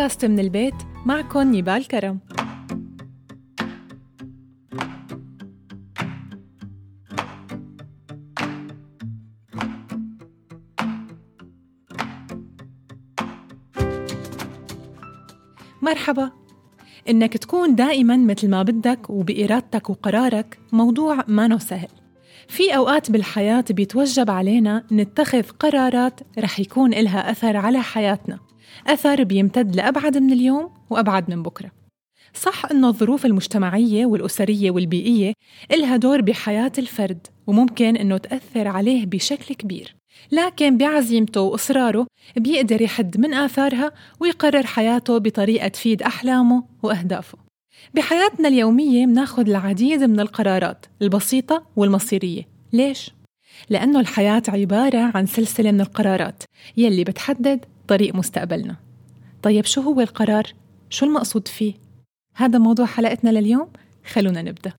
بودكاست من البيت معكم نيبال كرم. مرحبا. إنك تكون دائما مثل ما بدك وبإرادتك وقرارك موضوع ما سهل. في أوقات بالحياة بيتوجب علينا نتخذ قرارات رح يكون إلها أثر على حياتنا. أثر بيمتد لأبعد من اليوم وأبعد من بكرة. صح إنه الظروف المجتمعية والأسرية والبيئية إلها دور بحياة الفرد وممكن إنه تأثر عليه بشكل كبير. لكن بعزيمته وإصراره بيقدر يحد من آثارها ويقرر حياته بطريقة تفيد أحلامه وأهدافه. بحياتنا اليومية مناخد العديد من القرارات البسيطة والمصيرية ليش؟ لأنه الحياة عبارة عن سلسلة من القرارات يلي بتحدد طريق مستقبلنا طيب شو هو القرار؟ شو المقصود فيه؟ هذا موضوع حلقتنا لليوم خلونا نبدأ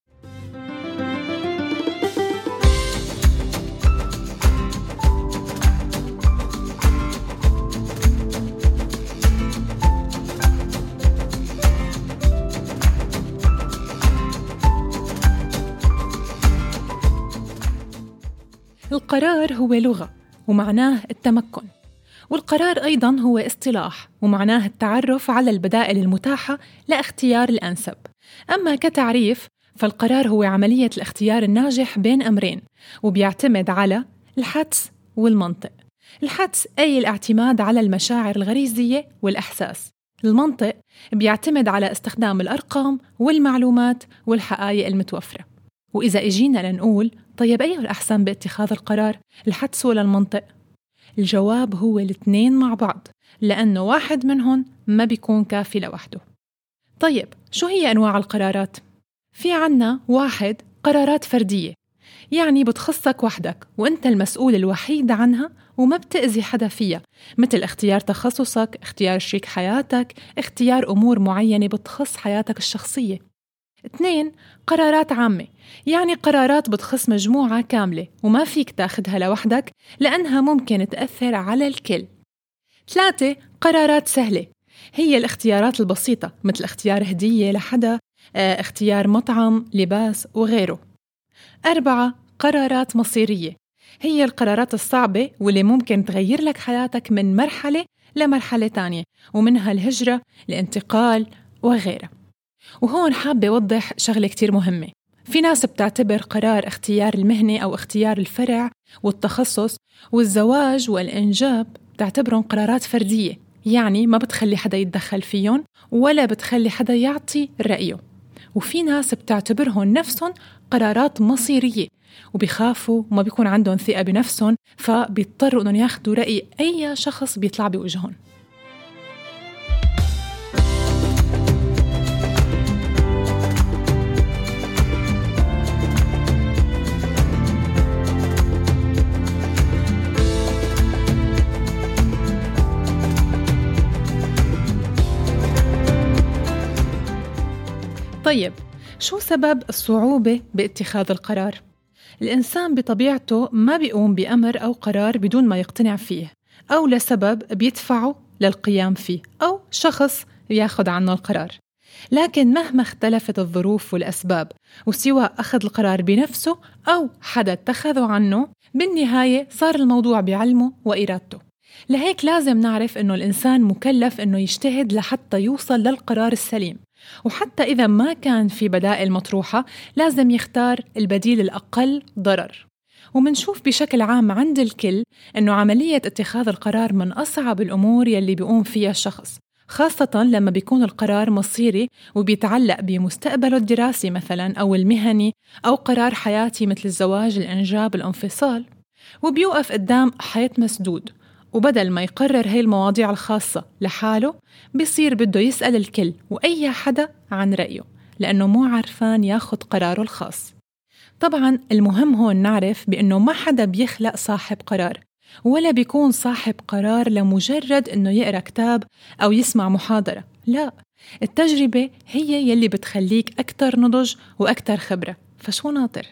القرار هو لغة ومعناه التمكن. والقرار أيضا هو اصطلاح ومعناه التعرف على البدائل المتاحة لاختيار الأنسب. أما كتعريف فالقرار هو عملية الاختيار الناجح بين أمرين وبيعتمد على الحدس والمنطق. الحدس أي الاعتماد على المشاعر الغريزية والإحساس. المنطق بيعتمد على استخدام الأرقام والمعلومات والحقائق المتوفرة. وإذا إجينا لنقول طيب أيه الأحسن باتخاذ القرار الحدس ولا المنطق؟ الجواب هو الاثنين مع بعض لأنه واحد منهم ما بيكون كافي لوحده طيب شو هي أنواع القرارات؟ في عنا واحد قرارات فردية يعني بتخصك وحدك وأنت المسؤول الوحيد عنها وما بتأذي حدا فيها مثل اختيار تخصصك، اختيار شريك حياتك، اختيار أمور معينة بتخص حياتك الشخصية اثنين قرارات عامة. يعني قرارات بتخص مجموعة كاملة وما فيك تاخدها لوحدك لأنها ممكن تأثر على الكل. ثلاثة قرارات سهلة. هي الاختيارات البسيطة مثل اختيار هدية لحدا آه اختيار مطعم لباس وغيره. أربعة قرارات مصيرية. هي القرارات الصعبة واللي ممكن تغير لك حياتك من مرحلة لمرحلة تانية ومنها الهجرة الانتقال وغيرها. وهون حابة أوضح شغلة كتير مهمة. في ناس بتعتبر قرار اختيار المهنة أو اختيار الفرع والتخصص والزواج والإنجاب بتعتبرهم قرارات فردية يعني ما بتخلي حدا يتدخل فيهم ولا بتخلي حدا يعطي رأيه. وفي ناس بتعتبرهم نفسهم قرارات مصيرية وبيخافوا وما بيكون عندهم ثقة بنفسهم فبيضطروا إنهم ياخذوا رأي أي شخص بيطلع بوجههم. طيب شو سبب الصعوبة باتخاذ القرار؟ الإنسان بطبيعته ما بيقوم بأمر أو قرار بدون ما يقتنع فيه أو لسبب بيدفعه للقيام فيه أو شخص ياخذ عنه القرار. لكن مهما اختلفت الظروف والأسباب وسواء أخذ القرار بنفسه أو حدا اتخذه عنه بالنهاية صار الموضوع بعلمه وإرادته. لهيك لازم نعرف إنه الإنسان مكلف إنه يجتهد لحتى يوصل للقرار السليم. وحتى إذا ما كان في بدائل مطروحة لازم يختار البديل الأقل ضرر. ومنشوف بشكل عام عند الكل أنه عملية اتخاذ القرار من أصعب الأمور يلي بيقوم فيها الشخص خاصة لما بيكون القرار مصيري وبيتعلق بمستقبله الدراسي مثلا أو المهني أو قرار حياتي مثل الزواج الإنجاب الانفصال. وبيوقف قدام حيط مسدود. وبدل ما يقرر هي المواضيع الخاصة لحاله بصير بده يسأل الكل وأي حدا عن رأيه لأنه مو عرفان ياخد قراره الخاص طبعا المهم هون نعرف بأنه ما حدا بيخلق صاحب قرار ولا بيكون صاحب قرار لمجرد أنه يقرأ كتاب أو يسمع محاضرة لا التجربة هي يلي بتخليك أكثر نضج وأكثر خبرة فشو ناطر؟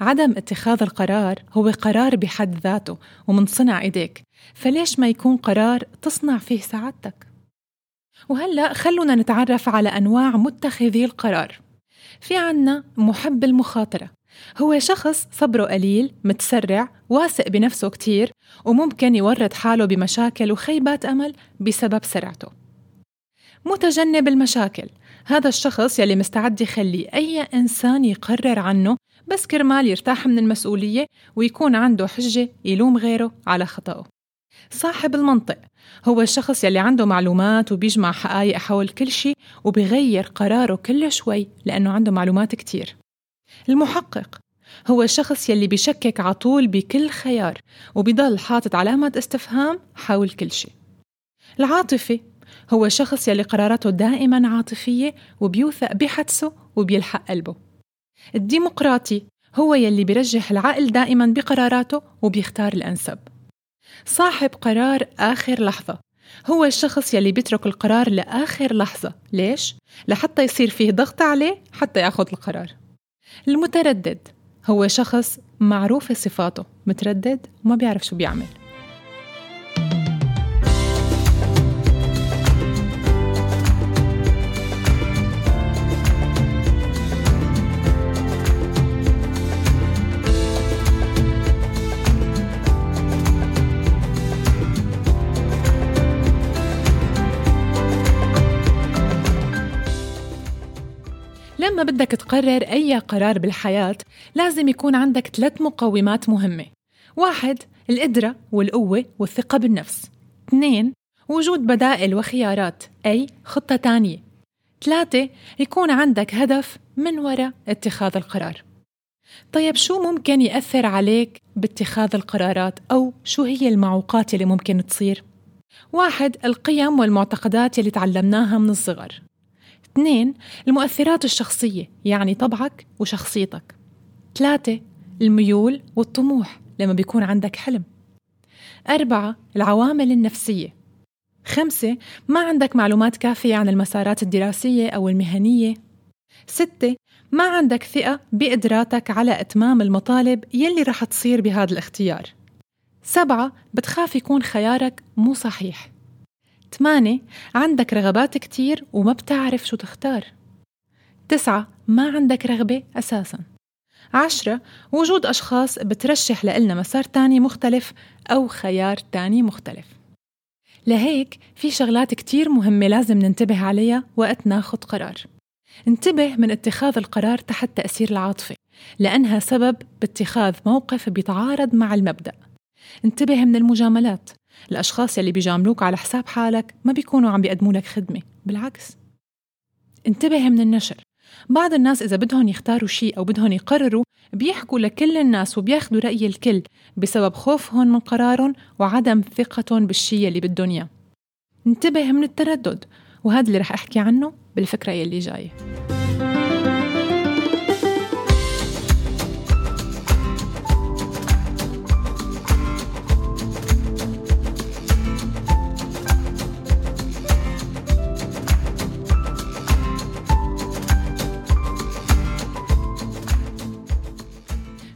عدم اتخاذ القرار هو قرار بحد ذاته ومن صنع إيديك. فليش ما يكون قرار تصنع فيه سعادتك؟ وهلأ خلونا نتعرف على أنواع متخذي القرار. في عنا محب المخاطرة. هو شخص صبره قليل متسرع واثق بنفسه كتير وممكن يورط حاله بمشاكل وخيبات أمل بسبب سرعته. متجنب المشاكل. هذا الشخص يلي مستعد يخلي أي إنسان يقرر عنه بس كرمال يرتاح من المسؤولية ويكون عنده حجة يلوم غيره على خطأه. صاحب المنطق هو الشخص يلي عنده معلومات وبيجمع حقائق حول كل شيء وبيغير قراره كل شوي لأنه عنده معلومات كتير. المحقق هو الشخص يلي بيشكك عطول بكل خيار وبيضل حاطط علامة استفهام حول كل شيء. العاطفي هو الشخص يلي قراراته دائما عاطفية وبيوثق بحدسه وبيلحق قلبه. الديمقراطي هو يلي بيرجح العقل دائما بقراراته وبيختار الأنسب. صاحب قرار آخر لحظة. هو الشخص يلي بيترك القرار لآخر لحظة. ليش؟ لحتى يصير فيه ضغط عليه حتى يأخذ القرار. المتردد هو شخص معروفة صفاته. متردد؟ وما بيعرف شو بيعمل. بدك تقرر أي قرار بالحياة لازم يكون عندك ثلاث مقومات مهمة. واحد القدرة والقوة والثقة بالنفس. اثنين وجود بدائل وخيارات أي خطة تانية. ثلاثة يكون عندك هدف من وراء اتخاذ القرار. طيب شو ممكن يأثر عليك باتخاذ القرارات؟ أو شو هي المعوقات اللي ممكن تصير؟ واحد القيم والمعتقدات اللي تعلمناها من الصغر. اثنين المؤثرات الشخصية يعني طبعك وشخصيتك. ثلاثة الميول والطموح لما بيكون عندك حلم. أربعة العوامل النفسية. خمسة ما عندك معلومات كافية عن المسارات الدراسية أو المهنية. ستة ما عندك ثقة بقدراتك على إتمام المطالب يلي رح تصير بهذا الاختيار. سبعة بتخاف يكون خيارك مو صحيح. ثمانية عندك رغبات كتير وما بتعرف شو تختار. تسعة ما عندك رغبة أساساً. عشرة وجود أشخاص بترشح لإلنا مسار تاني مختلف أو خيار تاني مختلف. لهيك في شغلات كتير مهمة لازم ننتبه عليها وقت ناخد قرار. انتبه من اتخاذ القرار تحت تأثير العاطفة لأنها سبب باتخاذ موقف بيتعارض مع المبدأ. انتبه من المجاملات الأشخاص يلي بيجاملوك على حساب حالك ما بيكونوا عم بيقدموا لك خدمة بالعكس. انتبه من النشر. بعض الناس إذا بدهم يختاروا شيء أو بدهم يقرروا بيحكوا لكل الناس وبياخدوا رأي الكل بسبب خوفهم من قرارهم وعدم ثقتهم بالشيء اللي بدهم إياه. انتبه من التردد وهذا اللي رح أحكي عنه بالفكرة يلي جاية.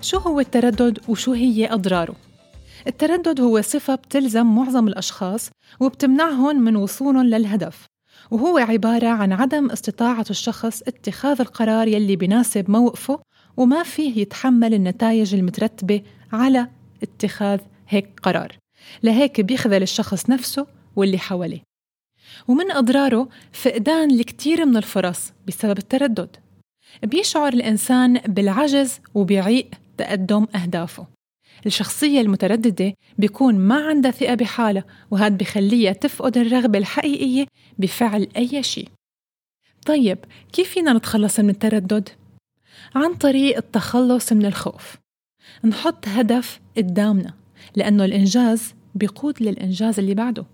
شو هو التردد وشو هي أضراره؟ التردد هو صفة بتلزم معظم الأشخاص وبتمنعهم من وصولهم للهدف وهو عبارة عن عدم استطاعة الشخص اتخاذ القرار يلي بناسب موقفه وما فيه يتحمل النتائج المترتبة على اتخاذ هيك قرار لهيك بيخذل الشخص نفسه واللي حواليه ومن أضراره فقدان الكثير من الفرص بسبب التردد بيشعر الإنسان بالعجز وبيعيق تقدم أهدافه. الشخصية المترددة بيكون ما عندها ثقة بحالها وهذا بخليها تفقد الرغبة الحقيقية بفعل أي شيء. طيب كيف فينا نتخلص من التردد؟ عن طريق التخلص من الخوف. نحط هدف قدامنا لأنه الإنجاز بيقود للإنجاز اللي بعده.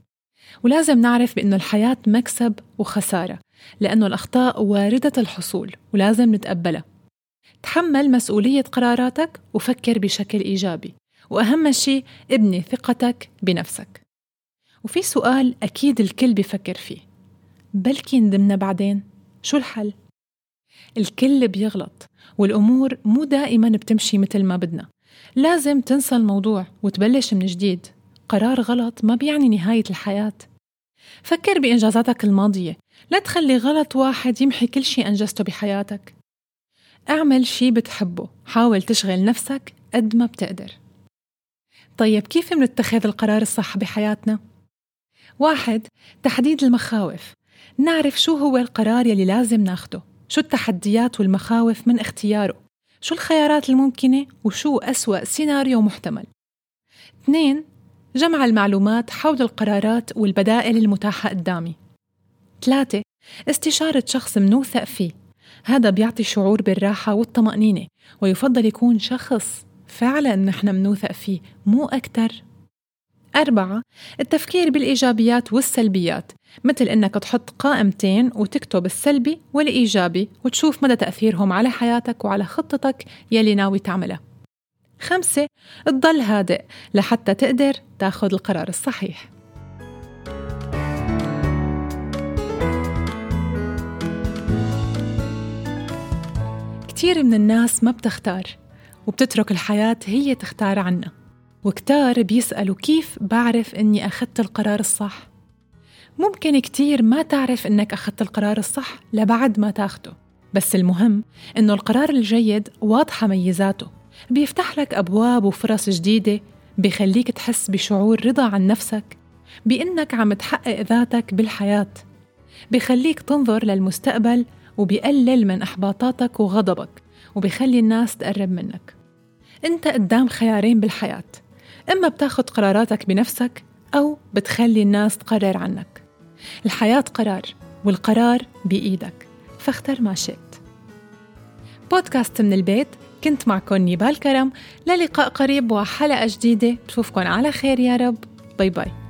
ولازم نعرف بأنه الحياة مكسب وخسارة لأنه الأخطاء واردة الحصول ولازم نتقبلها. تحمل مسؤولية قراراتك وفكر بشكل إيجابي. وأهم شيء ابني ثقتك بنفسك. وفي سؤال أكيد الكل بفكر فيه. بلكي ندمنا بعدين شو الحل؟ الكل بيغلط والأمور مو دائما بتمشي مثل ما بدنا. لازم تنسى الموضوع وتبلش من جديد. قرار غلط ما بيعني نهاية الحياة. فكر بإنجازاتك الماضية. لا تخلي غلط واحد يمحي كل شي أنجزته بحياتك. أعمل شي بتحبه. حاول تشغل نفسك قد ما بتقدر. طيب كيف منتخذ القرار الصح بحياتنا؟ واحد تحديد المخاوف. نعرف شو هو القرار يلي لازم ناخده. شو التحديات والمخاوف من اختياره؟ شو الخيارات الممكنة؟ وشو أسوأ سيناريو محتمل؟ اثنين جمع المعلومات حول القرارات والبدائل المتاحة قدامي. ثلاثة استشارة شخص منوثق فيه. هذا بيعطي شعور بالراحة والطمأنينة ويفضل يكون شخص فعلا نحن منوثق فيه مو أكتر. أربعة التفكير بالإيجابيات والسلبيات مثل إنك تحط قائمتين وتكتب السلبي والإيجابي وتشوف مدى تأثيرهم على حياتك وعلى خطتك يلي ناوي تعملها. خمسة تضل هادئ لحتى تقدر تاخذ القرار الصحيح. كتير من الناس ما بتختار وبتترك الحياة هي تختار عنا وكتار بيسألوا كيف بعرف إني أخذت القرار الصح؟ ممكن كتير ما تعرف إنك أخذت القرار الصح لبعد ما تاخده. بس المهم إنه القرار الجيد واضحة ميزاته. بيفتح لك أبواب وفرص جديدة بيخليك تحس بشعور رضا عن نفسك بإنك عم تحقق ذاتك بالحياة. بيخليك تنظر للمستقبل وبيقلل من إحباطاتك وغضبك وبيخلي الناس تقرب منك. أنت قدام خيارين بالحياة إما بتاخد قراراتك بنفسك أو بتخلي الناس تقرر عنك. الحياة قرار والقرار بإيدك. فاختر ما شئت. بودكاست من البيت كنت معكم نيبال كرم. للقاء قريب وحلقة جديدة بشوفكن على خير يا رب. bye bye.